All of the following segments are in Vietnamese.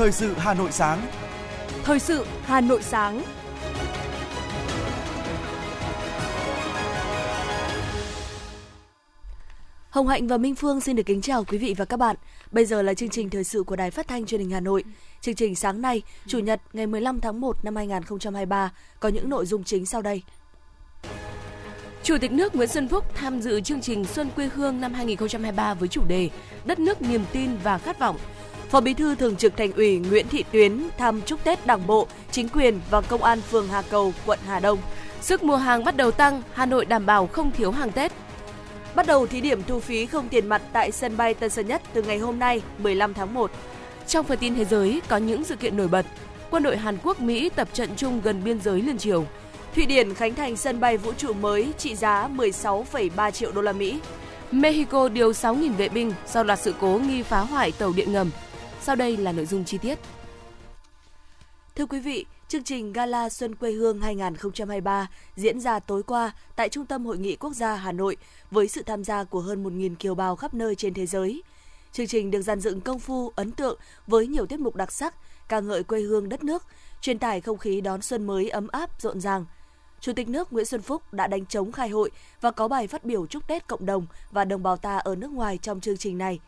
Thời sự Hà Nội sáng. Thời sự Hà Nội sáng. Hồng Hạnh và Minh Phương xin được kính chào quý vị và các bạn. Bây giờ là chương trình thời sự của Đài Phát thanh Truyền hình Hà Nội. Chương trình sáng nay, Chủ nhật ngày 15 tháng 1 năm 2023 có những nội dung chính sau đây. Chủ tịch nước Nguyễn Xuân Phúc tham dự chương trình Xuân quê hương năm 2023 với chủ đề Đất nước niềm tin và khát vọng. Phó Bí thư Thường trực Thành ủy Nguyễn Thị Tuyến thăm chúc Tết Đảng bộ, chính quyền và công an phường Hà Cầu, quận Hà Đông. Sức mua hàng bắt đầu tăng, Hà Nội đảm bảo không thiếu hàng Tết. Bắt đầu thí điểm thu phí không tiền mặt tại sân bay Tân Sơn Nhất từ ngày hôm nay, 15 tháng 1. Trong phần tin thế giới có những sự kiện nổi bật. Quân đội Hàn Quốc Mỹ tập trận chung gần biên giới liên triều. Thụy Điển khánh thành sân bay vũ trụ mới trị giá 16,3 triệu đô la Mỹ. Mexico điều 6.000 vệ binh sau loạt sự cố nghi phá hoại tàu điện ngầm. Sau đây là nội dung chi tiết. Thưa quý vị, chương trình Gala Xuân quê hương 2023 diễn ra tối qua tại Trung tâm Hội nghị Quốc gia Hà Nội với sự tham gia của hơn 1.000 kiều bào khắp nơi trên thế giới. Chương trình được dàn dựng công phu, ấn tượng với nhiều tiết mục đặc sắc, ca ngợi quê hương đất nước, truyền tải không khí đón xuân mới ấm áp, rộn ràng – Chủ tịch nước Nguyễn Xuân Phúc đã đánh chống khai hội và có bài phát biểu chúc Tết cộng đồng và đồng bào ta ở nước ngoài trong chương trình này.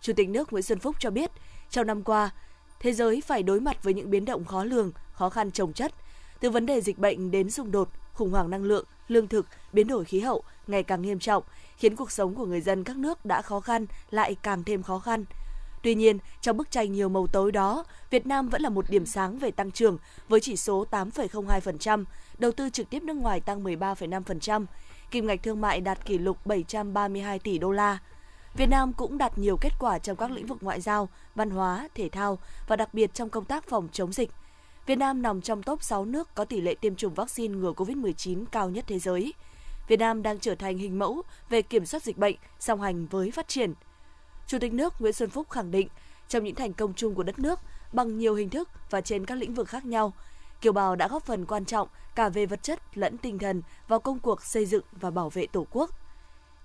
Chủ tịch nước Nguyễn Xuân Phúc cho biết, trong năm qua, thế giới phải đối mặt với những biến động khó lường, khó khăn trồng chất, từ vấn đề dịch bệnh đến xung đột, khủng hoảng năng lượng, lương thực, biến đổi khí hậu ngày càng nghiêm trọng, khiến cuộc sống của người dân các nước đã khó khăn lại càng thêm khó khăn. Tuy nhiên, trong bức tranh nhiều màu tối đó, Việt Nam vẫn là một điểm sáng về tăng trưởng với chỉ số 8,02%, đầu tư trực tiếp nước ngoài tăng 13,5%, kim ngạch thương mại đạt kỷ lục 732 tỷ đô la. Việt Nam cũng đạt nhiều kết quả trong các lĩnh vực ngoại giao, văn hóa, thể thao và đặc biệt trong công tác phòng chống dịch. Việt Nam nằm trong top 6 nước có tỷ lệ tiêm chủng vaccine ngừa COVID-19 cao nhất thế giới. Việt Nam đang trở thành hình mẫu về kiểm soát dịch bệnh song hành với phát triển. Chủ tịch nước Nguyễn Xuân Phúc khẳng định, trong những thành công chung của đất nước, bằng nhiều hình thức và trên các lĩnh vực khác nhau, kiều bào đã góp phần quan trọng cả về vật chất lẫn tinh thần vào công cuộc xây dựng và bảo vệ Tổ quốc.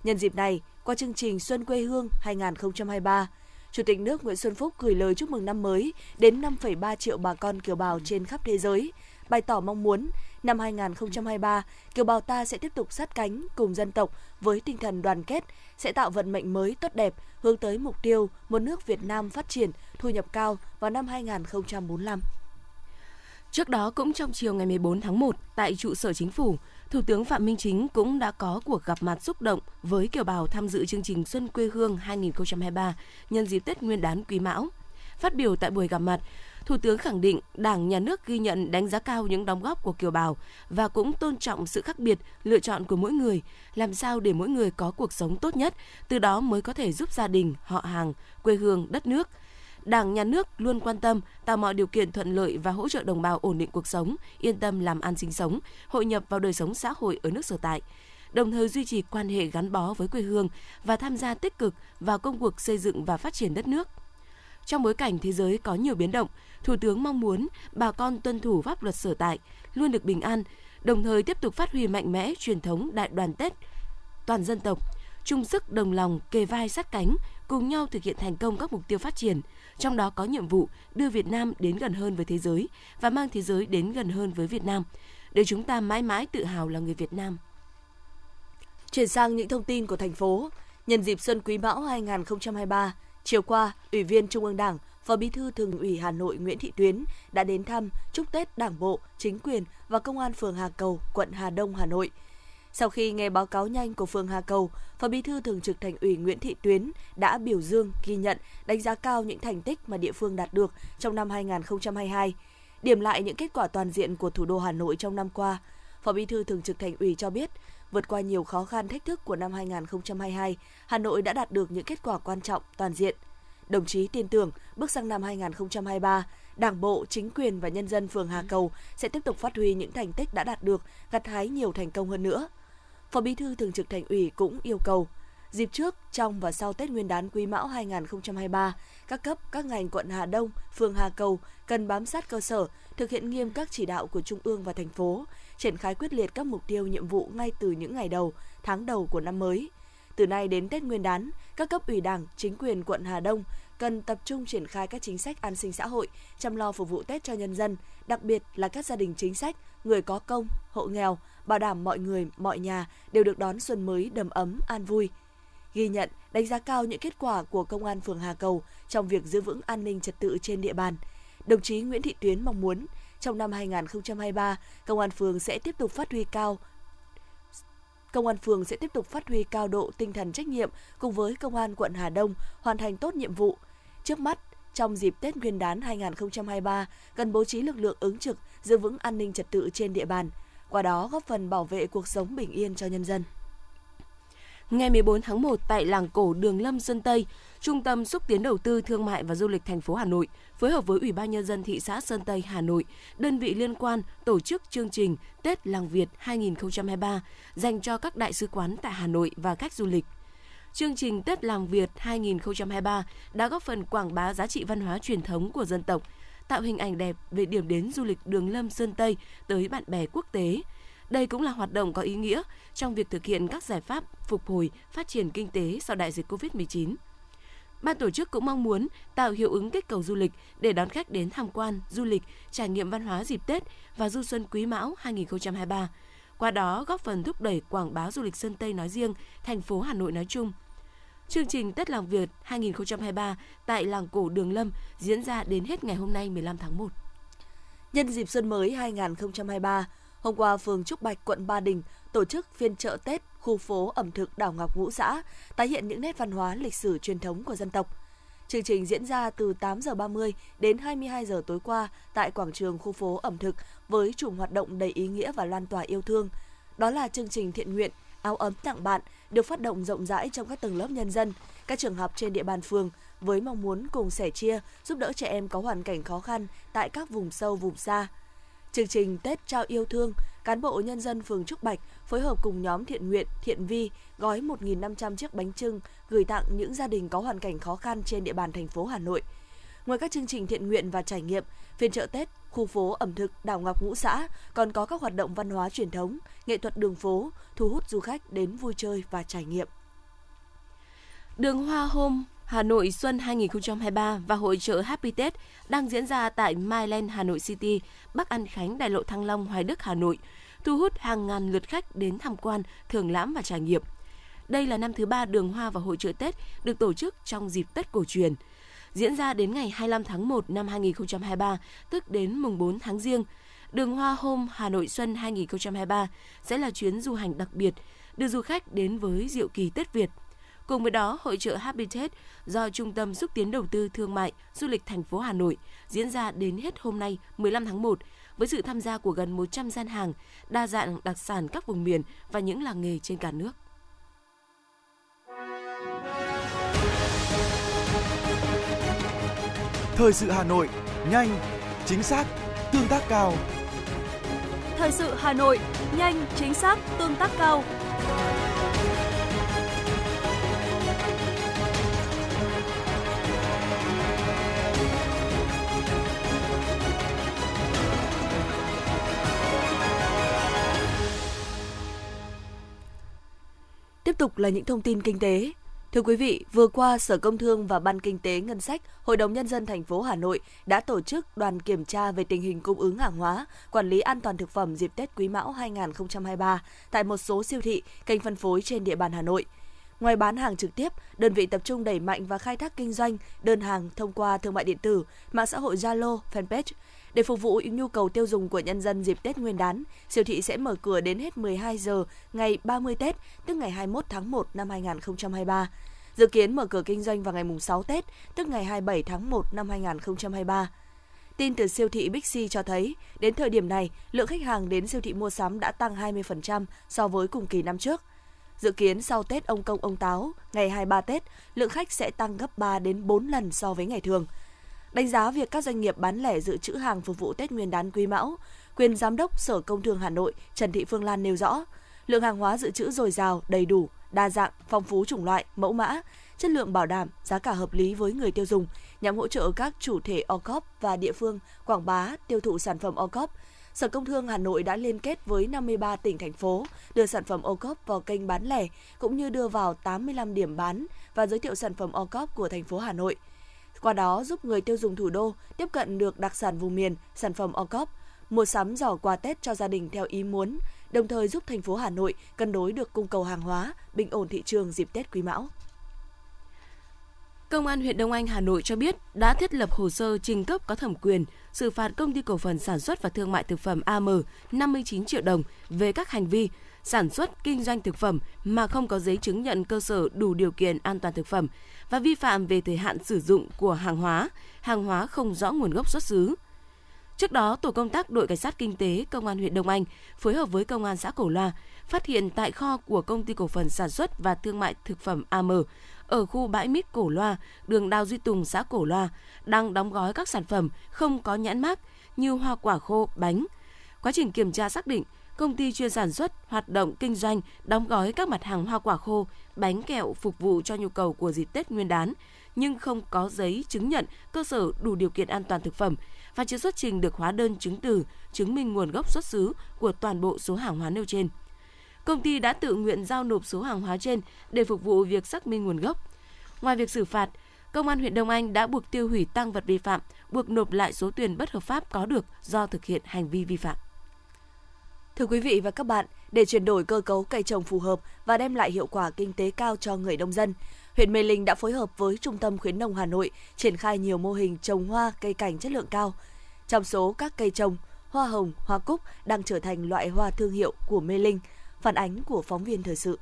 Nhân dịp này, qua chương trình Xuân quê hương 2023, Chủ tịch nước Nguyễn Xuân Phúc gửi lời chúc mừng năm mới đến 5,3 triệu bà con kiều bào trên khắp thế giới, bày tỏ mong muốn năm 2023, kiều bào ta sẽ tiếp tục sát cánh cùng dân tộc với tinh thần đoàn kết, sẽ tạo vận mệnh mới tốt đẹp hướng tới mục tiêu một nước Việt Nam phát triển, thu nhập cao vào năm 2045. Trước đó cũng trong chiều ngày 14 tháng 1 tại trụ sở chính phủ, Thủ tướng Phạm Minh Chính cũng đã có cuộc gặp mặt xúc động với kiều bào tham dự chương trình Xuân quê hương 2023 nhân dịp Tết Nguyên đán Quý Mão. Phát biểu tại buổi gặp mặt, Thủ tướng khẳng định Đảng, Nhà nước ghi nhận đánh giá cao những đóng góp của kiều bào và cũng tôn trọng sự khác biệt, lựa chọn của mỗi người, làm sao để mỗi người có cuộc sống tốt nhất, từ đó mới có thể giúp gia đình, họ hàng, quê hương, đất nước – Đảng, Nhà nước luôn quan tâm tạo mọi điều kiện thuận lợi và hỗ trợ đồng bào ổn định cuộc sống, yên tâm làm ăn sinh sống, hội nhập vào đời sống xã hội ở nước sở tại đồng thời duy trì quan hệ gắn bó với quê hương và tham gia tích cực vào công cuộc xây dựng và phát triển đất nước. Trong bối cảnh thế giới có nhiều biến động, Thủ tướng mong muốn bà con tuân thủ pháp luật sở tại, luôn được bình an, đồng thời tiếp tục phát huy mạnh mẽ truyền thống đại đoàn kết toàn dân tộc, chung sức đồng lòng kề vai sát cánh, cùng nhau thực hiện thành công các mục tiêu phát triển, trong đó có nhiệm vụ đưa Việt Nam đến gần hơn với thế giới và mang thế giới đến gần hơn với Việt Nam, để chúng ta mãi mãi tự hào là người Việt Nam. Chuyển sang những thông tin của thành phố, nhân dịp Xuân Quý Mão 2023, chiều qua, Ủy viên Trung ương Đảng, Phó Bí thư Thường ủy Hà Nội Nguyễn Thị Tuyến đã đến thăm, chúc Tết Đảng bộ, chính quyền và Công an phường Hà Cầu, quận Hà Đông, Hà Nội – sau khi nghe báo cáo nhanh của phường Hà Cầu, Phó Bí thư Thường trực Thành ủy Nguyễn Thị Tuyến đã biểu dương, ghi nhận, đánh giá cao những thành tích mà địa phương đạt được trong năm 2022. Điểm lại những kết quả toàn diện của thủ đô Hà Nội trong năm qua, Phó Bí thư Thường trực Thành ủy cho biết, vượt qua nhiều khó khăn thách thức của năm 2022, Hà Nội đã đạt được những kết quả quan trọng toàn diện. Đồng chí tin tưởng bước sang năm 2023, Đảng bộ, chính quyền và nhân dân phường Hà Cầu sẽ tiếp tục phát huy những thành tích đã đạt được, gặt hái nhiều thành công hơn nữa. Phó Bí thư Thường trực Thành ủy cũng yêu cầu dịp trước, trong và sau Tết Nguyên đán Quý Mão 2023, các cấp, các ngành quận Hà Đông, phường Hà Cầu cần bám sát cơ sở, thực hiện nghiêm các chỉ đạo của Trung ương và thành phố, triển khai quyết liệt các mục tiêu nhiệm vụ ngay từ những ngày đầu, tháng đầu của năm mới. từ nay đến Tết Nguyên đán, các cấp ủy Đảng, chính quyền quận Hà Đông cần tập trung triển khai các chính sách an sinh xã hội, chăm lo phục vụ Tết cho nhân dân, đặc biệt là các gia đình chính sách, người có công, hộ nghèo, bảo đảm mọi người, mọi nhà đều được đón xuân mới đầm ấm, an vui. Ghi nhận, đánh giá cao những kết quả của Công an phường Hà Cầu trong việc giữ vững an ninh trật tự trên địa bàn. Đồng chí Nguyễn Thị Tuyến mong muốn trong năm 2023, Công an phường sẽ tiếp tục phát huy cao Công an phường sẽ tiếp tục phát huy cao độ tinh thần trách nhiệm cùng với Công an quận Hà Đông hoàn thành tốt nhiệm vụ. Trước mắt, trong dịp Tết Nguyên đán 2023, cần bố trí lực lượng ứng trực giữ vững an ninh trật tự trên địa bàn, qua đó góp phần bảo vệ cuộc sống bình yên cho nhân dân. Ngày 14 tháng 1 tại làng cổ Đường Lâm Sơn Tây, Trung tâm xúc tiến đầu tư thương mại và du lịch thành phố Hà Nội phối hợp với Ủy ban nhân dân thị xã Sơn Tây Hà Nội, đơn vị liên quan tổ chức chương trình Tết Làng Việt 2023 dành cho các đại sứ quán tại Hà Nội và khách du lịch. Chương trình Tết Làng Việt 2023 đã góp phần quảng bá giá trị văn hóa truyền thống của dân tộc, tạo hình ảnh đẹp về điểm đến du lịch Đường Lâm Sơn Tây tới bạn bè quốc tế. Đây cũng là hoạt động có ý nghĩa trong việc thực hiện các giải pháp phục hồi, phát triển kinh tế sau đại dịch COVID-19. Ban tổ chức cũng mong muốn tạo hiệu ứng kích cầu du lịch để đón khách đến tham quan, du lịch, trải nghiệm văn hóa dịp Tết và du xuân Quý Mão 2023. Qua đó góp phần thúc đẩy quảng bá du lịch Sơn Tây nói riêng, thành phố Hà Nội nói chung. Chương trình Tết Làng Việt 2023 tại làng cổ Đường Lâm diễn ra đến hết ngày hôm nay 15 tháng 1. Nhân dịp xuân mới 2023, hôm qua phường Trúc Bạch, quận Ba Đình tổ chức phiên chợ Tết khu phố ẩm thực đảo Ngọc Ngũ Xã, tái hiện những nét văn hóa lịch sử truyền thống của dân tộc. Chương trình diễn ra từ 8 giờ 30 đến 22 giờ tối qua tại quảng trường khu phố ẩm thực với chủ hoạt động đầy ý nghĩa và lan tỏa yêu thương. Đó là chương trình thiện nguyện áo ấm tặng bạn được phát động rộng rãi trong các tầng lớp nhân dân, các trường học trên địa bàn phường với mong muốn cùng sẻ chia, giúp đỡ trẻ em có hoàn cảnh khó khăn tại các vùng sâu vùng xa. Chương trình Tết trao yêu thương, cán bộ nhân dân phường Trúc Bạch phối hợp cùng nhóm thiện nguyện Thiện Vi gói 1.500 chiếc bánh trưng gửi tặng những gia đình có hoàn cảnh khó khăn trên địa bàn thành phố Hà Nội. Ngoài các chương trình thiện nguyện và trải nghiệm, phiên chợ Tết, khu phố ẩm thực đảo Ngọc Ngũ Xã còn có các hoạt động văn hóa truyền thống, nghệ thuật đường phố, thu hút du khách đến vui chơi và trải nghiệm. Đường Hoa Hôm Hà Nội Xuân 2023 và hội trợ Happy Tết đang diễn ra tại Myland Hà Nội City, Bắc An Khánh, Đại lộ Thăng Long, Hoài Đức, Hà Nội, thu hút hàng ngàn lượt khách đến tham quan, thưởng lãm và trải nghiệm. Đây là năm thứ ba đường hoa và hội trợ Tết được tổ chức trong dịp Tết cổ truyền. Diễn ra đến ngày 25 tháng 1 năm 2023, tức đến mùng 4 tháng riêng. Đường Hoa Hôm Hà Nội Xuân 2023 sẽ là chuyến du hành đặc biệt, đưa du khách đến với diệu kỳ Tết Việt – Cùng với đó, hội trợ Habitat do Trung tâm xúc tiến đầu tư thương mại du lịch thành phố Hà Nội diễn ra đến hết hôm nay 15 tháng 1 với sự tham gia của gần 100 gian hàng, đa dạng đặc sản các vùng miền và những làng nghề trên cả nước. Thời sự Hà Nội, nhanh, chính xác, tương tác cao. Thời sự Hà Nội, nhanh, chính xác, tương tác cao. Tiếp tục là những thông tin kinh tế. Thưa quý vị, vừa qua Sở Công Thương và Ban Kinh tế Ngân sách, Hội đồng Nhân dân thành phố Hà Nội đã tổ chức đoàn kiểm tra về tình hình cung ứng hàng hóa, quản lý an toàn thực phẩm dịp Tết Quý Mão 2023 tại một số siêu thị, kênh phân phối trên địa bàn Hà Nội. Ngoài bán hàng trực tiếp, đơn vị tập trung đẩy mạnh và khai thác kinh doanh đơn hàng thông qua thương mại điện tử, mạng xã hội Zalo, fanpage để phục vụ nhu cầu tiêu dùng của nhân dân dịp Tết Nguyên đán, siêu thị sẽ mở cửa đến hết 12 giờ ngày 30 Tết, tức ngày 21 tháng 1 năm 2023. Dự kiến mở cửa kinh doanh vào ngày 6 Tết, tức ngày 27 tháng 1 năm 2023. Tin từ siêu thị Big C cho thấy, đến thời điểm này, lượng khách hàng đến siêu thị mua sắm đã tăng 20% so với cùng kỳ năm trước. Dự kiến sau Tết ông Công ông Táo, ngày 23 Tết, lượng khách sẽ tăng gấp 3 đến 4 lần so với ngày thường – Đánh giá việc các doanh nghiệp bán lẻ dự trữ hàng phục vụ Tết Nguyên đán Quý Mão, quyền giám đốc Sở Công Thương Hà Nội Trần Thị Phương Lan nêu rõ, lượng hàng hóa dự trữ dồi dào, đầy đủ, đa dạng, phong phú chủng loại, mẫu mã, chất lượng bảo đảm, giá cả hợp lý với người tiêu dùng, nhằm hỗ trợ các chủ thể OCOP và địa phương quảng bá, tiêu thụ sản phẩm OCOP, Sở Công Thương Hà Nội đã liên kết với 53 tỉnh thành phố đưa sản phẩm OCOP vào kênh bán lẻ cũng như đưa vào 85 điểm bán và giới thiệu sản phẩm OCOP của thành phố Hà Nội. Qua đó giúp người tiêu dùng thủ đô tiếp cận được đặc sản vùng miền, sản phẩm ô cốp, mua sắm giỏ quà Tết cho gia đình theo ý muốn, đồng thời giúp thành phố Hà Nội cân đối được cung cầu hàng hóa, bình ổn thị trường dịp Tết Quý Mão. Công an huyện Đông Anh, Hà Nội cho biết đã thiết lập hồ sơ trình cấp có thẩm quyền xử phạt công ty cổ phần sản xuất và thương mại thực phẩm AM 59 triệu đồng về các hành vi sản xuất kinh doanh thực phẩm mà không có giấy chứng nhận cơ sở đủ điều kiện an toàn thực phẩm và vi phạm về thời hạn sử dụng của hàng hóa, hàng hóa không rõ nguồn gốc xuất xứ. Trước đó, tổ công tác đội cảnh sát kinh tế công an huyện Đông Anh phối hợp với công an xã Cổ Loa phát hiện tại kho của công ty cổ phần sản xuất và thương mại thực phẩm AM ở khu bãi mít Cổ Loa, đường Đào Duy Tùng, xã Cổ Loa, đang đóng gói các sản phẩm không có nhãn mác như hoa quả khô, bánh. Quá trình kiểm tra xác định, công ty chuyên sản xuất, hoạt động kinh doanh, đóng gói các mặt hàng hoa quả khô, bánh kẹo phục vụ cho nhu cầu của dịp Tết Nguyên đán, nhưng không có giấy chứng nhận cơ sở đủ điều kiện an toàn thực phẩm và chưa xuất trình được hóa đơn chứng từ chứng minh nguồn gốc xuất xứ của toàn bộ số hàng hóa nêu trên công ty đã tự nguyện giao nộp số hàng hóa trên để phục vụ việc xác minh nguồn gốc. Ngoài việc xử phạt, Công an huyện Đông Anh đã buộc tiêu hủy tăng vật vi phạm, buộc nộp lại số tiền bất hợp pháp có được do thực hiện hành vi vi phạm. Thưa quý vị và các bạn, để chuyển đổi cơ cấu cây trồng phù hợp và đem lại hiệu quả kinh tế cao cho người nông dân, huyện Mê Linh đã phối hợp với Trung tâm khuyến nông Hà Nội triển khai nhiều mô hình trồng hoa cây cảnh chất lượng cao. Trong số các cây trồng, hoa hồng, hoa cúc đang trở thành loại hoa thương hiệu của Mê Linh – Phản ánh của phóng viên thời sự.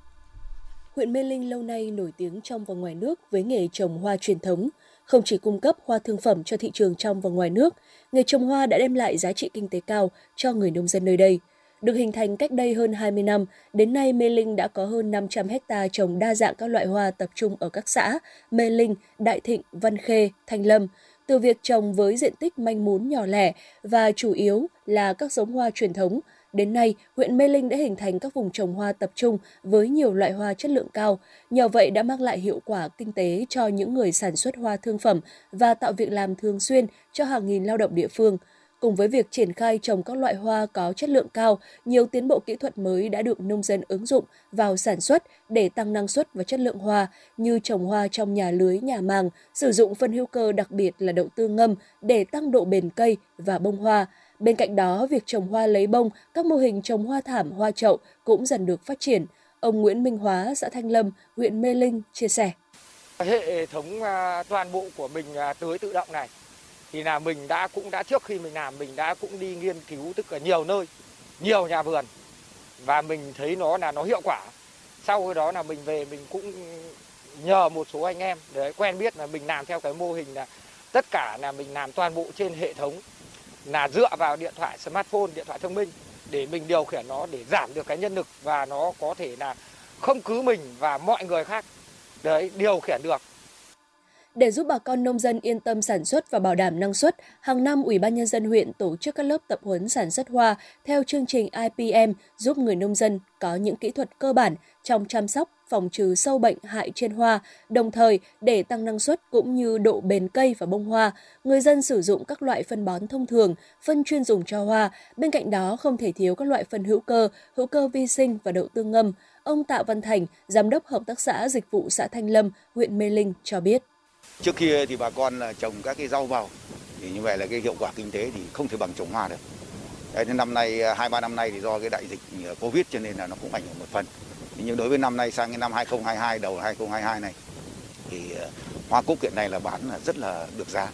Huyện Mê Linh lâu nay nổi tiếng trong và ngoài nước với nghề trồng hoa truyền thống, không chỉ cung cấp hoa thương phẩm cho thị trường trong và ngoài nước, nghề trồng hoa đã đem lại giá trị kinh tế cao cho người nông dân nơi đây. Được hình thành cách đây hơn 20 năm, đến nay Mê Linh đã có hơn 500 hecta trồng đa dạng các loại hoa tập trung ở các xã Mê Linh, Đại Thịnh, Văn Khê, Thanh Lâm. Từ việc trồng với diện tích manh mún nhỏ lẻ và chủ yếu là các giống hoa truyền thống, Đến nay, huyện Mê Linh đã hình thành các vùng trồng hoa tập trung với nhiều loại hoa chất lượng cao. Nhờ vậy đã mang lại hiệu quả kinh tế cho những người sản xuất hoa thương phẩm và tạo việc làm thường xuyên cho hàng nghìn lao động địa phương. Cùng với việc triển khai trồng các loại hoa có chất lượng cao, nhiều tiến bộ kỹ thuật mới đã được nông dân ứng dụng vào sản xuất để tăng năng suất và chất lượng hoa, như trồng hoa trong nhà lưới, nhà màng, sử dụng phân hữu cơ đặc biệt là đậu tương ngâm để tăng độ bền cây và bông hoa, Bên cạnh đó, việc trồng hoa lấy bông, các mô hình trồng hoa thảm, hoa chậu cũng dần được phát triển. Ông Nguyễn Minh Hóa, xã Thanh Lâm, huyện Mê Linh chia sẻ. Hệ thống à, toàn bộ của mình à, tưới tự động này thì là mình đã cũng đã trước khi mình làm mình đã cũng đi nghiên cứu tức là nhiều nơi, nhiều nhà vườn và mình thấy nó là nó hiệu quả. Sau đó là mình về mình cũng nhờ một số anh em để quen biết là mình làm theo cái mô hình là tất cả là mình làm toàn bộ trên hệ thống là dựa vào điện thoại smartphone, điện thoại thông minh để mình điều khiển nó để giảm được cái nhân lực và nó có thể là không cứ mình và mọi người khác đấy điều khiển được để giúp bà con nông dân yên tâm sản xuất và bảo đảm năng suất, hàng năm Ủy ban Nhân dân huyện tổ chức các lớp tập huấn sản xuất hoa theo chương trình IPM giúp người nông dân có những kỹ thuật cơ bản trong chăm sóc, phòng trừ sâu bệnh hại trên hoa, đồng thời để tăng năng suất cũng như độ bền cây và bông hoa, người dân sử dụng các loại phân bón thông thường, phân chuyên dùng cho hoa, bên cạnh đó không thể thiếu các loại phân hữu cơ, hữu cơ vi sinh và đậu tương ngâm. Ông Tạ Văn Thành, Giám đốc Hợp tác xã Dịch vụ xã Thanh Lâm, huyện Mê Linh cho biết. Trước kia thì bà con là trồng các cái rau màu thì như vậy là cái hiệu quả kinh tế thì không thể bằng trồng hoa được. Đấy, năm nay hai ba năm nay thì do cái đại dịch ờ, Covid cho nên là nó cũng ảnh hưởng một phần. Nhưng đối với năm nay sang cái năm 2022 đầu 2022 này thì ờ, hoa cúc hiện nay là bán là rất là được giá.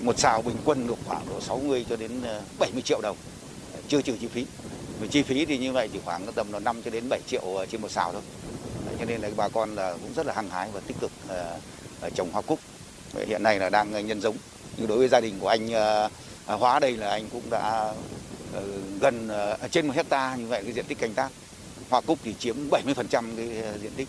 Một xào bình quân được khoảng độ 60 cho đến ờ, 70 triệu đồng chưa trừ chi phí. Vì chi phí thì như vậy thì khoảng tầm là 5 cho đến 7 triệu trên một xào thôi. Cho nên là bà con là cũng rất là hăng hái và tích cực trồng hoa cúc. Hiện nay là đang ờ, nhân giống. Nhưng đối với gia đình của anh ờ, ờ, Hóa đây là anh cũng đã gần trên một hecta như vậy cái diện tích canh tác. Hoa cúc thì chiếm 70% cái diện tích.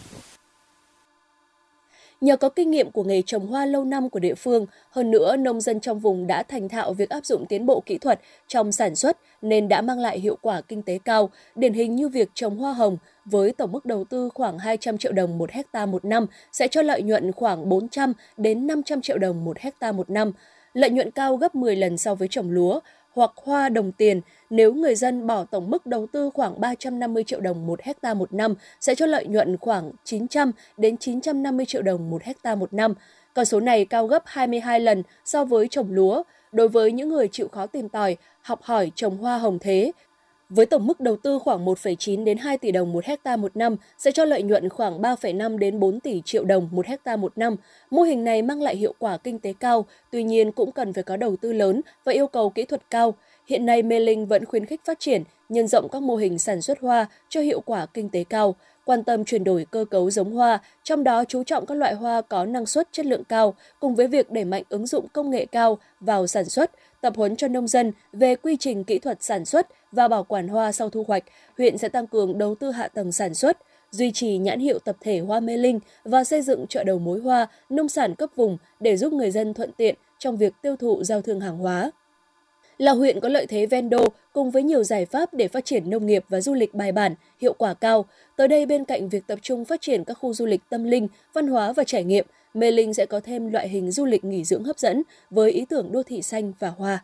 Nhờ có kinh nghiệm của nghề trồng hoa lâu năm của địa phương, hơn nữa nông dân trong vùng đã thành thạo việc áp dụng tiến bộ kỹ thuật trong sản xuất nên đã mang lại hiệu quả kinh tế cao, điển hình như việc trồng hoa hồng với tổng mức đầu tư khoảng 200 triệu đồng một hecta một năm sẽ cho lợi nhuận khoảng 400 đến 500 triệu đồng một hecta một năm. Lợi nhuận cao gấp 10 lần so với trồng lúa hoặc hoa đồng tiền nếu người dân bỏ tổng mức đầu tư khoảng 350 triệu đồng một hecta một năm sẽ cho lợi nhuận khoảng 900 đến 950 triệu đồng một hecta một năm. Con số này cao gấp 22 lần so với trồng lúa. Đối với những người chịu khó tìm tòi, học hỏi trồng hoa hồng thế, với tổng mức đầu tư khoảng 1,9 đến 2 tỷ đồng một hecta một năm sẽ cho lợi nhuận khoảng 3,5 đến 4 tỷ triệu đồng một hecta một năm. Mô hình này mang lại hiệu quả kinh tế cao, tuy nhiên cũng cần phải có đầu tư lớn và yêu cầu kỹ thuật cao. Hiện nay Mê Linh vẫn khuyến khích phát triển, nhân rộng các mô hình sản xuất hoa cho hiệu quả kinh tế cao, quan tâm chuyển đổi cơ cấu giống hoa, trong đó chú trọng các loại hoa có năng suất chất lượng cao, cùng với việc đẩy mạnh ứng dụng công nghệ cao vào sản xuất, tập huấn cho nông dân về quy trình kỹ thuật sản xuất và bảo quản hoa sau thu hoạch, huyện sẽ tăng cường đầu tư hạ tầng sản xuất, duy trì nhãn hiệu tập thể Hoa Mê Linh và xây dựng chợ đầu mối hoa, nông sản cấp vùng để giúp người dân thuận tiện trong việc tiêu thụ giao thương hàng hóa. Là huyện có lợi thế ven đô cùng với nhiều giải pháp để phát triển nông nghiệp và du lịch bài bản, hiệu quả cao. Tới đây bên cạnh việc tập trung phát triển các khu du lịch tâm linh, văn hóa và trải nghiệm, Mê Linh sẽ có thêm loại hình du lịch nghỉ dưỡng hấp dẫn với ý tưởng đô thị xanh và hoa.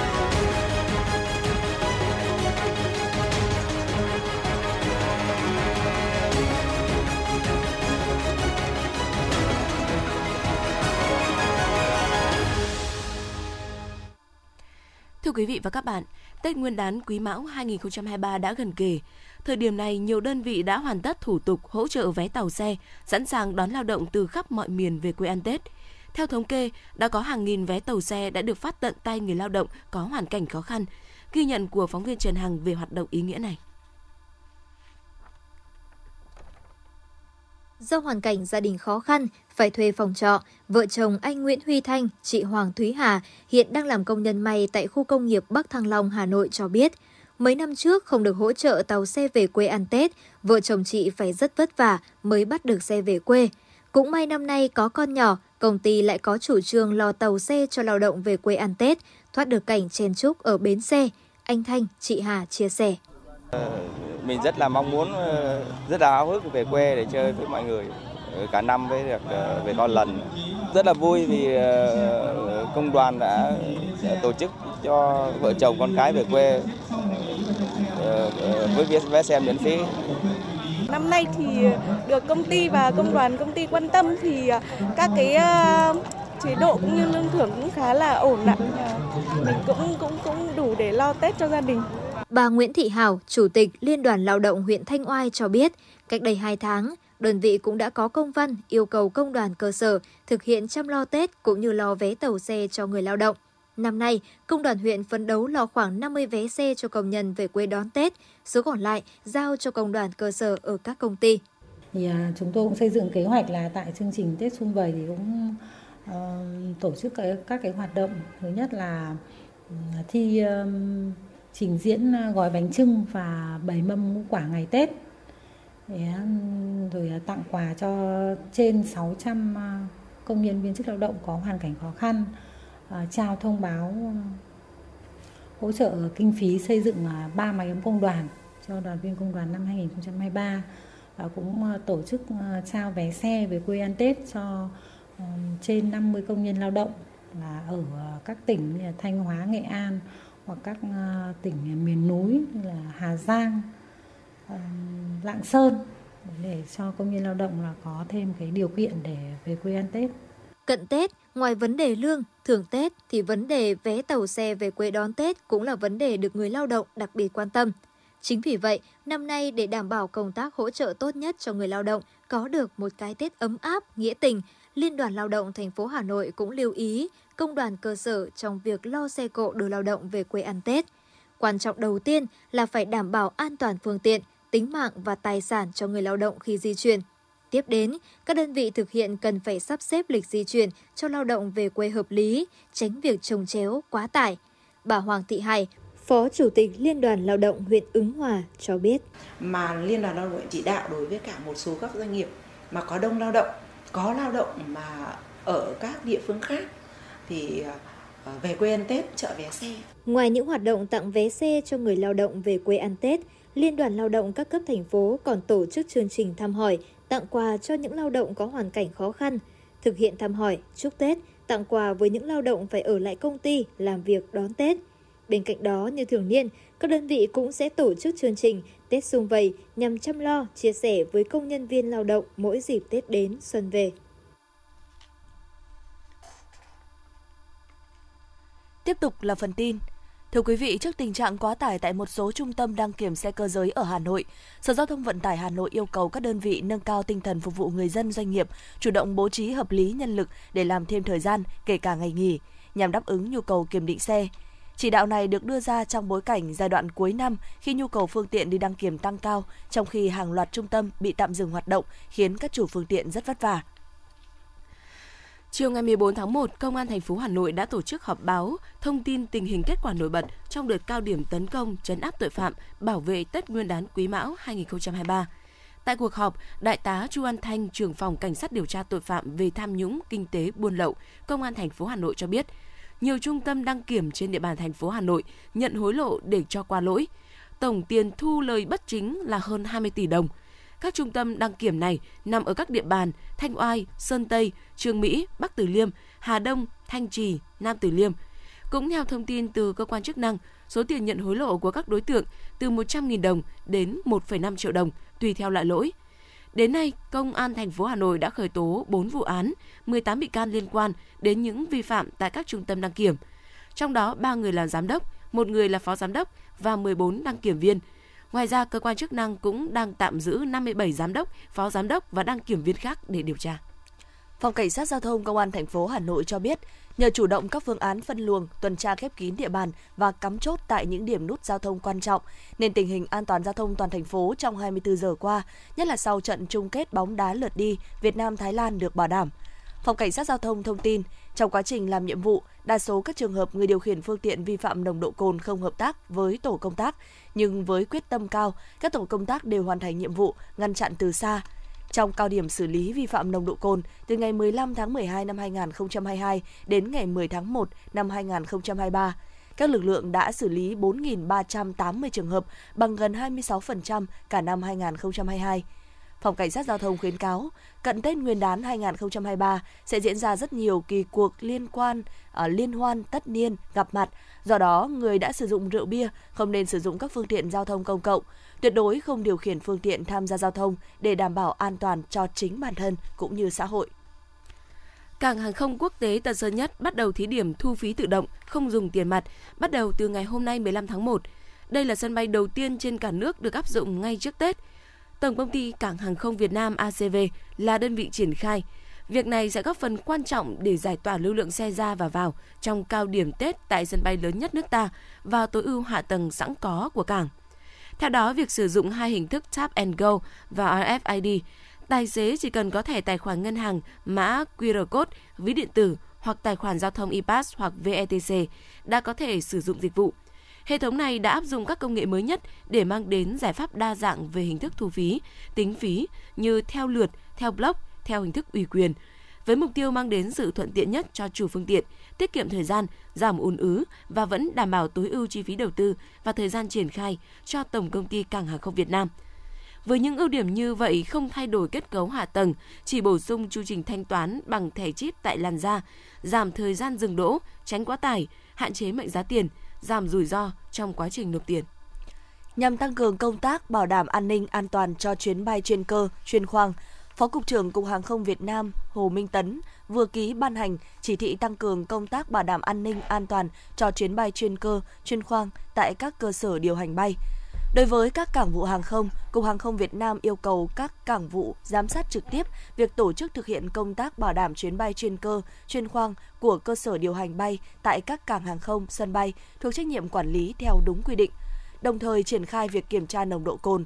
Thưa quý vị và các bạn, Tết Nguyên đán Quý Mão 2023 đã gần kề. Thời điểm này, nhiều đơn vị đã hoàn tất thủ tục hỗ trợ vé tàu xe, sẵn sàng đón lao động từ khắp mọi miền về quê ăn Tết. Theo thống kê, đã có hàng nghìn vé tàu xe đã được phát tận tay người lao động có hoàn cảnh khó khăn. Ghi nhận của phóng viên Trần Hằng về hoạt động ý nghĩa này. Do hoàn cảnh gia đình khó khăn, phải thuê phòng trọ, vợ chồng anh Nguyễn Huy Thanh, chị Hoàng Thúy Hà hiện đang làm công nhân may tại khu công nghiệp Bắc Thăng Long, Hà Nội cho biết, mấy năm trước không được hỗ trợ tàu xe về quê ăn Tết, vợ chồng chị phải rất vất vả mới bắt được xe về quê. Cũng may năm nay có con nhỏ, công ty lại có chủ trương lo tàu xe cho lao động về quê ăn Tết, thoát được cảnh chen chúc ở bến xe. Anh Thanh, chị Hà chia sẻ. Ờ, mình rất là mong muốn, ờ, rất là háo hức về quê để chơi với mọi người cả năm với được ờ, về con lần. Rất là vui vì công đoàn đã tổ chức cho vợ chồng con cái về quê với vé xe miễn phí. Năm nay thì được công ty và công đoàn công ty quan tâm thì các cái chế độ cũng như lương thưởng cũng khá là ổn ạ. Mình cũng cũng cũng đủ để lo Tết cho gia đình. Bà Nguyễn Thị Hảo, Chủ tịch Liên đoàn Lao động huyện Thanh Oai cho biết, cách đây 2 tháng, đơn vị cũng đã có công văn yêu cầu công đoàn cơ sở thực hiện chăm lo Tết cũng như lo vé tàu xe cho người lao động. Năm nay, công đoàn huyện phấn đấu lo khoảng 50 vé xe cho công nhân về quê đón Tết, số còn lại giao cho công đoàn cơ sở ở các công ty. Thì à, chúng tôi cũng xây dựng kế hoạch là tại chương trình Tết Xuân Vầy thì cũng uh, tổ chức các, các cái hoạt động. Thứ nhất là ừ, thi um, trình diễn gói bánh trưng và bày mâm ngũ quả ngày Tết rồi à, tặng quà cho trên 600 à, công nhân viên chức lao động có hoàn cảnh khó khăn, à, trao thông báo hỗ trợ kinh phí xây dựng ba máy ấm công đoàn cho đoàn viên công đoàn năm 2023 và cũng tổ chức trao vé xe về quê ăn Tết cho ờ, trên 50 công nhân lao động là ở các tỉnh như là Thanh Hóa, Nghệ An, hoặc các tỉnh miền núi như là Hà Giang, Lạng Sơn để cho công nhân lao động là có thêm cái điều kiện để về quê ăn Tết. Cận Tết, ngoài vấn đề lương, thưởng Tết thì vấn đề vé tàu xe về quê đón Tết cũng là vấn đề được người lao động đặc biệt quan tâm. Chính vì vậy, năm nay để đảm bảo công tác hỗ trợ tốt nhất cho người lao động có được một cái Tết ấm áp, nghĩa tình, Liên đoàn Lao động thành phố Hà Nội cũng lưu ý công đoàn cơ sở trong việc lo xe cộ đưa lao động về quê ăn Tết. Quan trọng đầu tiên là phải đảm bảo an toàn phương tiện, tính mạng và tài sản cho người lao động khi di chuyển. Tiếp đến, các đơn vị thực hiện cần phải sắp xếp lịch di chuyển cho lao động về quê hợp lý, tránh việc trồng chéo, quá tải. Bà Hoàng Thị Hải, Phó Chủ tịch Liên đoàn Lao động huyện Ứng Hòa cho biết. Mà Liên đoàn Lao động chỉ đạo đối với cả một số các doanh nghiệp mà có đông lao động, có lao động mà ở các địa phương khác thì ờ, về quê ăn Tết, chợ vé xe. Ngoài những hoạt động tặng vé xe cho người lao động về quê ăn Tết, Liên đoàn Lao động các cấp thành phố còn tổ chức chương trình thăm hỏi, tặng quà cho những lao động có hoàn cảnh khó khăn, thực hiện thăm hỏi, chúc Tết, tặng quà với những lao động phải ở lại công ty làm việc đón Tết. Bên cạnh đó, như thường niên, các đơn vị cũng sẽ tổ chức chương trình Tết xung vầy nhằm chăm lo, chia sẻ với công nhân viên lao động mỗi dịp Tết đến, xuân về. Tiếp tục là phần tin. Thưa quý vị, trước tình trạng quá tải tại một số trung tâm đăng kiểm xe cơ giới ở Hà Nội, Sở Giao thông Vận tải Hà Nội yêu cầu các đơn vị nâng cao tinh thần phục vụ người dân doanh nghiệp, chủ động bố trí hợp lý nhân lực để làm thêm thời gian, kể cả ngày nghỉ, nhằm đáp ứng nhu cầu kiểm định xe. Chỉ đạo này được đưa ra trong bối cảnh giai đoạn cuối năm khi nhu cầu phương tiện đi đăng kiểm tăng cao, trong khi hàng loạt trung tâm bị tạm dừng hoạt động khiến các chủ phương tiện rất vất vả. Chiều ngày 14 tháng 1, Công an thành phố Hà Nội đã tổ chức họp báo thông tin tình hình kết quả nổi bật trong đợt cao điểm tấn công chấn áp tội phạm, bảo vệ Tết Nguyên đán Quý Mão 2023. Tại cuộc họp, Đại tá Chu An Thanh, trưởng phòng cảnh sát điều tra tội phạm về tham nhũng, kinh tế, buôn lậu, Công an thành phố Hà Nội cho biết, nhiều trung tâm đăng kiểm trên địa bàn thành phố Hà Nội nhận hối lộ để cho qua lỗi. Tổng tiền thu lời bất chính là hơn 20 tỷ đồng – các trung tâm đăng kiểm này nằm ở các địa bàn Thanh Oai, Sơn Tây, trường Mỹ, Bắc Từ Liêm, Hà Đông, Thanh Trì, Nam Từ Liêm. Cũng theo thông tin từ cơ quan chức năng, số tiền nhận hối lộ của các đối tượng từ 100.000 đồng đến 1,5 triệu đồng tùy theo loại lỗi. Đến nay, Công an thành phố Hà Nội đã khởi tố 4 vụ án, 18 bị can liên quan đến những vi phạm tại các trung tâm đăng kiểm. Trong đó 3 người là giám đốc, một người là phó giám đốc và 14 đăng kiểm viên – Ngoài ra, cơ quan chức năng cũng đang tạm giữ 57 giám đốc, phó giám đốc và đăng kiểm viên khác để điều tra. Phòng Cảnh sát Giao thông Công an thành phố Hà Nội cho biết, nhờ chủ động các phương án phân luồng, tuần tra khép kín địa bàn và cắm chốt tại những điểm nút giao thông quan trọng, nên tình hình an toàn giao thông toàn thành phố trong 24 giờ qua, nhất là sau trận chung kết bóng đá lượt đi Việt Nam Thái Lan được bảo đảm. Phòng Cảnh sát Giao thông thông tin, trong quá trình làm nhiệm vụ, đa số các trường hợp người điều khiển phương tiện vi phạm nồng độ cồn không hợp tác với tổ công tác, nhưng với quyết tâm cao, các tổ công tác đều hoàn thành nhiệm vụ ngăn chặn từ xa. Trong cao điểm xử lý vi phạm nồng độ cồn từ ngày 15 tháng 12 năm 2022 đến ngày 10 tháng 1 năm 2023, các lực lượng đã xử lý 4.380 trường hợp bằng gần 26% cả năm 2022. Phòng Cảnh sát Giao thông khuyến cáo, cận Tết Nguyên đán 2023 sẽ diễn ra rất nhiều kỳ cuộc liên quan, uh, liên hoan, tất niên, gặp mặt. Do đó, người đã sử dụng rượu bia không nên sử dụng các phương tiện giao thông công cộng, tuyệt đối không điều khiển phương tiện tham gia giao thông để đảm bảo an toàn cho chính bản thân cũng như xã hội. Cảng hàng không quốc tế Tân Sơn Nhất bắt đầu thí điểm thu phí tự động, không dùng tiền mặt, bắt đầu từ ngày hôm nay 15 tháng 1. Đây là sân bay đầu tiên trên cả nước được áp dụng ngay trước Tết – Tổng công ty Cảng hàng không Việt Nam ACV là đơn vị triển khai. Việc này sẽ góp phần quan trọng để giải tỏa lưu lượng xe ra và vào trong cao điểm Tết tại sân bay lớn nhất nước ta và tối ưu hạ tầng sẵn có của cảng. Theo đó, việc sử dụng hai hình thức Tap and Go và RFID, tài xế chỉ cần có thẻ tài khoản ngân hàng, mã QR code, ví điện tử hoặc tài khoản giao thông ePass hoặc VETC đã có thể sử dụng dịch vụ. Hệ thống này đã áp dụng các công nghệ mới nhất để mang đến giải pháp đa dạng về hình thức thu phí, tính phí như theo lượt, theo block, theo hình thức ủy quyền, với mục tiêu mang đến sự thuận tiện nhất cho chủ phương tiện, tiết kiệm thời gian, giảm ùn ứ và vẫn đảm bảo tối ưu chi phí đầu tư và thời gian triển khai cho Tổng công ty Cảng hàng không Việt Nam. Với những ưu điểm như vậy không thay đổi kết cấu hạ tầng, chỉ bổ sung chu trình thanh toán bằng thẻ chip tại làn da, giảm thời gian dừng đỗ, tránh quá tải, hạn chế mệnh giá tiền, giảm rủi ro trong quá trình nộp tiền. Nhằm tăng cường công tác bảo đảm an ninh an toàn cho chuyến bay chuyên cơ, chuyên khoang, Phó Cục trưởng Cục Hàng không Việt Nam Hồ Minh Tấn vừa ký ban hành chỉ thị tăng cường công tác bảo đảm an ninh an toàn cho chuyến bay chuyên cơ, chuyên khoang tại các cơ sở điều hành bay. Đối với các cảng vụ hàng không, Cục Hàng không Việt Nam yêu cầu các cảng vụ giám sát trực tiếp việc tổ chức thực hiện công tác bảo đảm chuyến bay chuyên cơ, chuyên khoang của cơ sở điều hành bay tại các cảng hàng không, sân bay thuộc trách nhiệm quản lý theo đúng quy định. Đồng thời triển khai việc kiểm tra nồng độ cồn,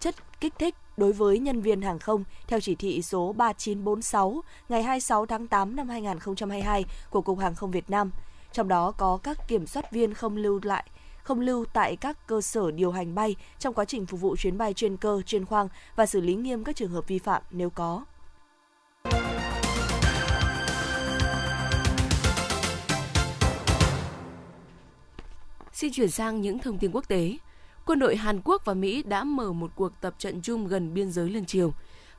chất kích thích đối với nhân viên hàng không theo chỉ thị số 3946 ngày 26 tháng 8 năm 2022 của Cục Hàng không Việt Nam. Trong đó có các kiểm soát viên không lưu lại không lưu tại các cơ sở điều hành bay trong quá trình phục vụ chuyến bay chuyên cơ, chuyên khoang và xử lý nghiêm các trường hợp vi phạm nếu có. Xin chuyển sang những thông tin quốc tế. Quân đội Hàn Quốc và Mỹ đã mở một cuộc tập trận chung gần biên giới liên triều.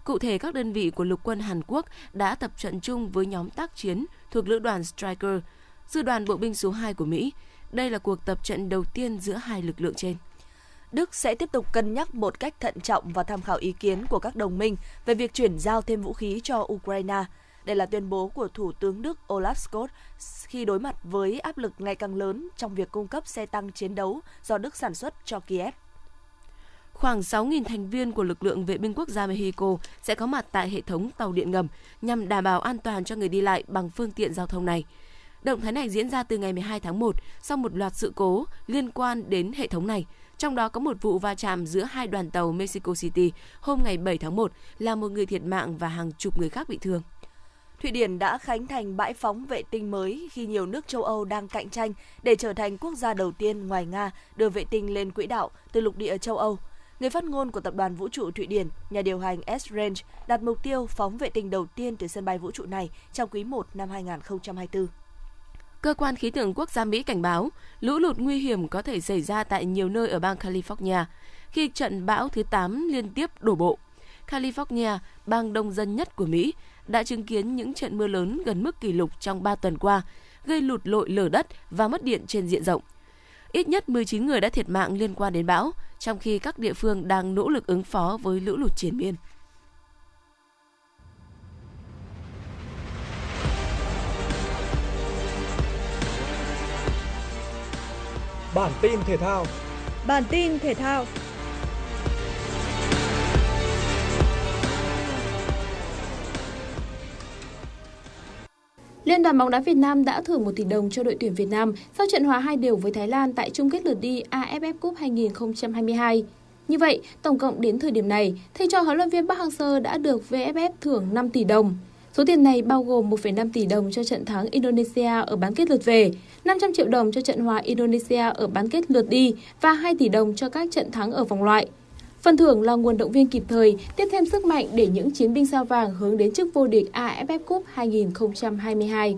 Cụ thể, các đơn vị của lục quân Hàn Quốc đã tập trận chung với nhóm tác chiến thuộc lữ đoàn Striker – sư đoàn bộ binh số 2 của Mỹ. Đây là cuộc tập trận đầu tiên giữa hai lực lượng trên. Đức sẽ tiếp tục cân nhắc một cách thận trọng và tham khảo ý kiến của các đồng minh về việc chuyển giao thêm vũ khí cho Ukraine. Đây là tuyên bố của Thủ tướng Đức Olaf Scholz khi đối mặt với áp lực ngày càng lớn trong việc cung cấp xe tăng chiến đấu do Đức sản xuất cho Kiev. Khoảng 6.000 thành viên của lực lượng vệ binh quốc gia Mexico sẽ có mặt tại hệ thống tàu điện ngầm nhằm đảm bảo an toàn cho người đi lại bằng phương tiện giao thông này. Động thái này diễn ra từ ngày 12 tháng 1 sau một loạt sự cố liên quan đến hệ thống này, trong đó có một vụ va chạm giữa hai đoàn tàu Mexico City hôm ngày 7 tháng 1 làm một người thiệt mạng và hàng chục người khác bị thương. Thụy Điển đã khánh thành bãi phóng vệ tinh mới khi nhiều nước châu Âu đang cạnh tranh để trở thành quốc gia đầu tiên ngoài Nga đưa vệ tinh lên quỹ đạo từ lục địa châu Âu. Người phát ngôn của Tập đoàn Vũ trụ Thụy Điển, nhà điều hành S-Range, đặt mục tiêu phóng vệ tinh đầu tiên từ sân bay vũ trụ này trong quý 1 năm 2024. Cơ quan khí tượng quốc gia Mỹ cảnh báo lũ lụt nguy hiểm có thể xảy ra tại nhiều nơi ở bang California khi trận bão thứ 8 liên tiếp đổ bộ. California, bang đông dân nhất của Mỹ, đã chứng kiến những trận mưa lớn gần mức kỷ lục trong 3 tuần qua, gây lụt lội lở đất và mất điện trên diện rộng. Ít nhất 19 người đã thiệt mạng liên quan đến bão, trong khi các địa phương đang nỗ lực ứng phó với lũ lụt triển miên. Bản tin thể thao Bản tin thể thao Liên đoàn bóng đá Việt Nam đã thưởng 1 tỷ đồng cho đội tuyển Việt Nam sau trận hòa hai đều với Thái Lan tại chung kết lượt đi AFF Cup 2022. Như vậy, tổng cộng đến thời điểm này, thầy trò huấn luyện viên Park Hang-seo đã được VFF thưởng 5 tỷ đồng. Số tiền này bao gồm 1,5 tỷ đồng cho trận thắng Indonesia ở bán kết lượt về, 500 triệu đồng cho trận hòa Indonesia ở bán kết lượt đi và 2 tỷ đồng cho các trận thắng ở vòng loại. Phần thưởng là nguồn động viên kịp thời, tiếp thêm sức mạnh để những chiến binh sao vàng hướng đến chức vô địch AFF Cup 2022.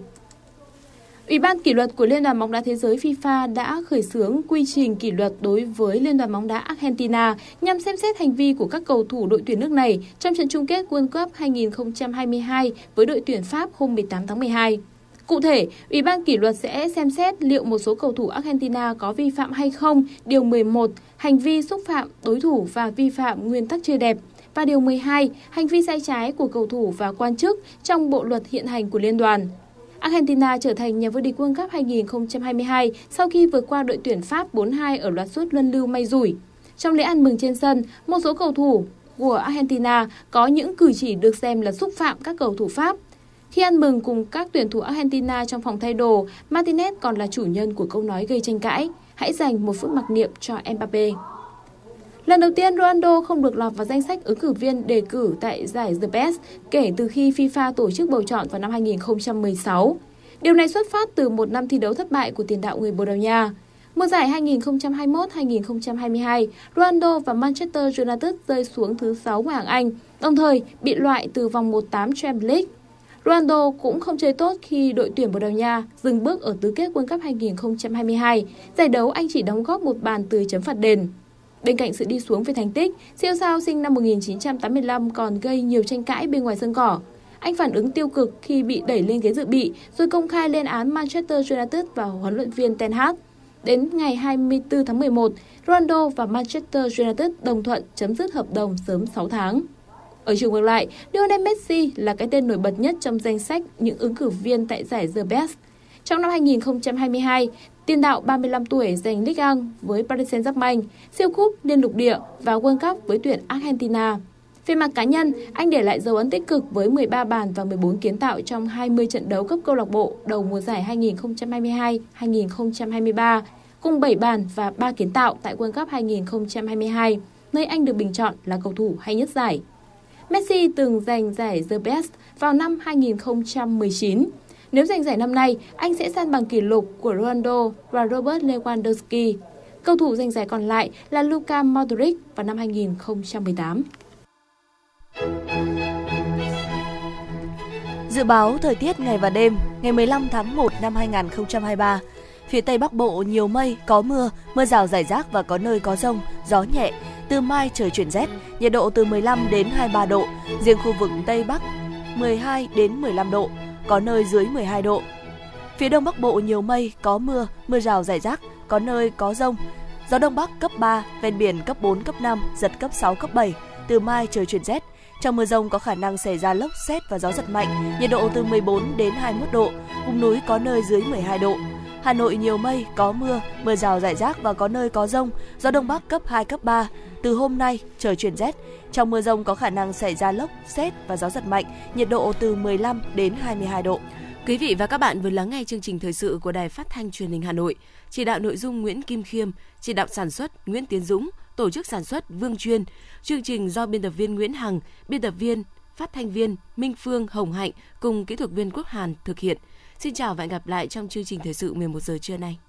Ủy ban kỷ luật của Liên đoàn bóng đá thế giới FIFA đã khởi xướng quy trình kỷ luật đối với Liên đoàn bóng đá Argentina nhằm xem xét hành vi của các cầu thủ đội tuyển nước này trong trận chung kết World Cup 2022 với đội tuyển Pháp hôm 18 tháng 12. Cụ thể, Ủy ban kỷ luật sẽ xem xét liệu một số cầu thủ Argentina có vi phạm hay không Điều 11, hành vi xúc phạm đối thủ và vi phạm nguyên tắc chơi đẹp và điều 12, hành vi sai trái của cầu thủ và quan chức trong bộ luật hiện hành của liên đoàn. Argentina trở thành nhà vô địch World Cup 2022 sau khi vượt qua đội tuyển Pháp 4-2 ở loạt sút luân lưu may rủi. Trong lễ ăn mừng trên sân, một số cầu thủ của Argentina có những cử chỉ được xem là xúc phạm các cầu thủ Pháp. Khi ăn mừng cùng các tuyển thủ Argentina trong phòng thay đồ, Martinez còn là chủ nhân của câu nói gây tranh cãi. Hãy dành một phút mặc niệm cho Mbappe. Lần đầu tiên Ronaldo không được lọt vào danh sách ứng cử viên đề cử tại giải The Best kể từ khi FIFA tổ chức bầu chọn vào năm 2016. Điều này xuất phát từ một năm thi đấu thất bại của tiền đạo người Bồ Đào Nha. Mùa giải 2021-2022, Ronaldo và Manchester United rơi xuống thứ 6 của hạng Anh, đồng thời bị loại từ vòng 1/8 Champions League. Ronaldo cũng không chơi tốt khi đội tuyển Bồ Đào Nha dừng bước ở tứ kết World Cup 2022. Giải đấu anh chỉ đóng góp một bàn từ chấm phạt đền. Bên cạnh sự đi xuống về thành tích, siêu sao sinh năm 1985 còn gây nhiều tranh cãi bên ngoài sân cỏ. Anh phản ứng tiêu cực khi bị đẩy lên ghế dự bị, rồi công khai lên án Manchester United và huấn luyện viên Ten Hag. Đến ngày 24 tháng 11, Ronaldo và Manchester United đồng thuận chấm dứt hợp đồng sớm 6 tháng. Ở chiều ngược lại, Lionel Messi là cái tên nổi bật nhất trong danh sách những ứng cử viên tại giải The Best. Trong năm 2022, tiền đạo 35 tuổi giành Ligue 1 với Paris Saint-Germain, siêu cúp liên lục địa và World Cup với tuyển Argentina. Về mặt cá nhân, anh để lại dấu ấn tích cực với 13 bàn và 14 kiến tạo trong 20 trận đấu cấp câu lạc bộ đầu mùa giải 2022-2023, cùng 7 bàn và 3 kiến tạo tại World Cup 2022, nơi anh được bình chọn là cầu thủ hay nhất giải. Messi từng giành giải The Best vào năm 2019. Nếu giành giải năm nay, anh sẽ san bằng kỷ lục của Ronaldo và Robert Lewandowski. Cầu thủ giành giải còn lại là Luka Modric vào năm 2018. Dự báo thời tiết ngày và đêm ngày 15 tháng 1 năm 2023 Phía Tây Bắc Bộ nhiều mây, có mưa, mưa rào rải rác và có nơi có rông, gió nhẹ. Từ mai trời chuyển rét, nhiệt độ từ 15 đến 23 độ, riêng khu vực Tây Bắc 12 đến 15 độ, có nơi dưới 12 độ. Phía Đông Bắc Bộ nhiều mây, có mưa, mưa rào rải rác, có nơi có rông. Gió Đông Bắc cấp 3, ven biển cấp 4, cấp 5, giật cấp 6, cấp 7. Từ mai trời chuyển rét. Trong mưa rông có khả năng xảy ra lốc xét và gió giật mạnh, nhiệt độ từ 14 đến 21 độ, vùng núi có nơi dưới 12 độ. Hà Nội nhiều mây, có mưa, mưa rào rải rác và có nơi có rông, gió đông bắc cấp 2, cấp 3. Từ hôm nay, trời chuyển rét. Trong mưa rông có khả năng xảy ra lốc, xét và gió giật mạnh, nhiệt độ từ 15 đến 22 độ. Quý vị và các bạn vừa lắng nghe chương trình thời sự của Đài Phát thanh Truyền hình Hà Nội. Chỉ đạo nội dung Nguyễn Kim Khiêm, chỉ đạo sản xuất Nguyễn Tiến Dũng, tổ chức sản xuất Vương Chuyên. Chương trình do biên tập viên Nguyễn Hằng, biên tập viên, phát thanh viên Minh Phương, Hồng Hạnh cùng kỹ thuật viên Quốc Hàn thực hiện. Xin chào và hẹn gặp lại trong chương trình thời sự 11 giờ trưa nay.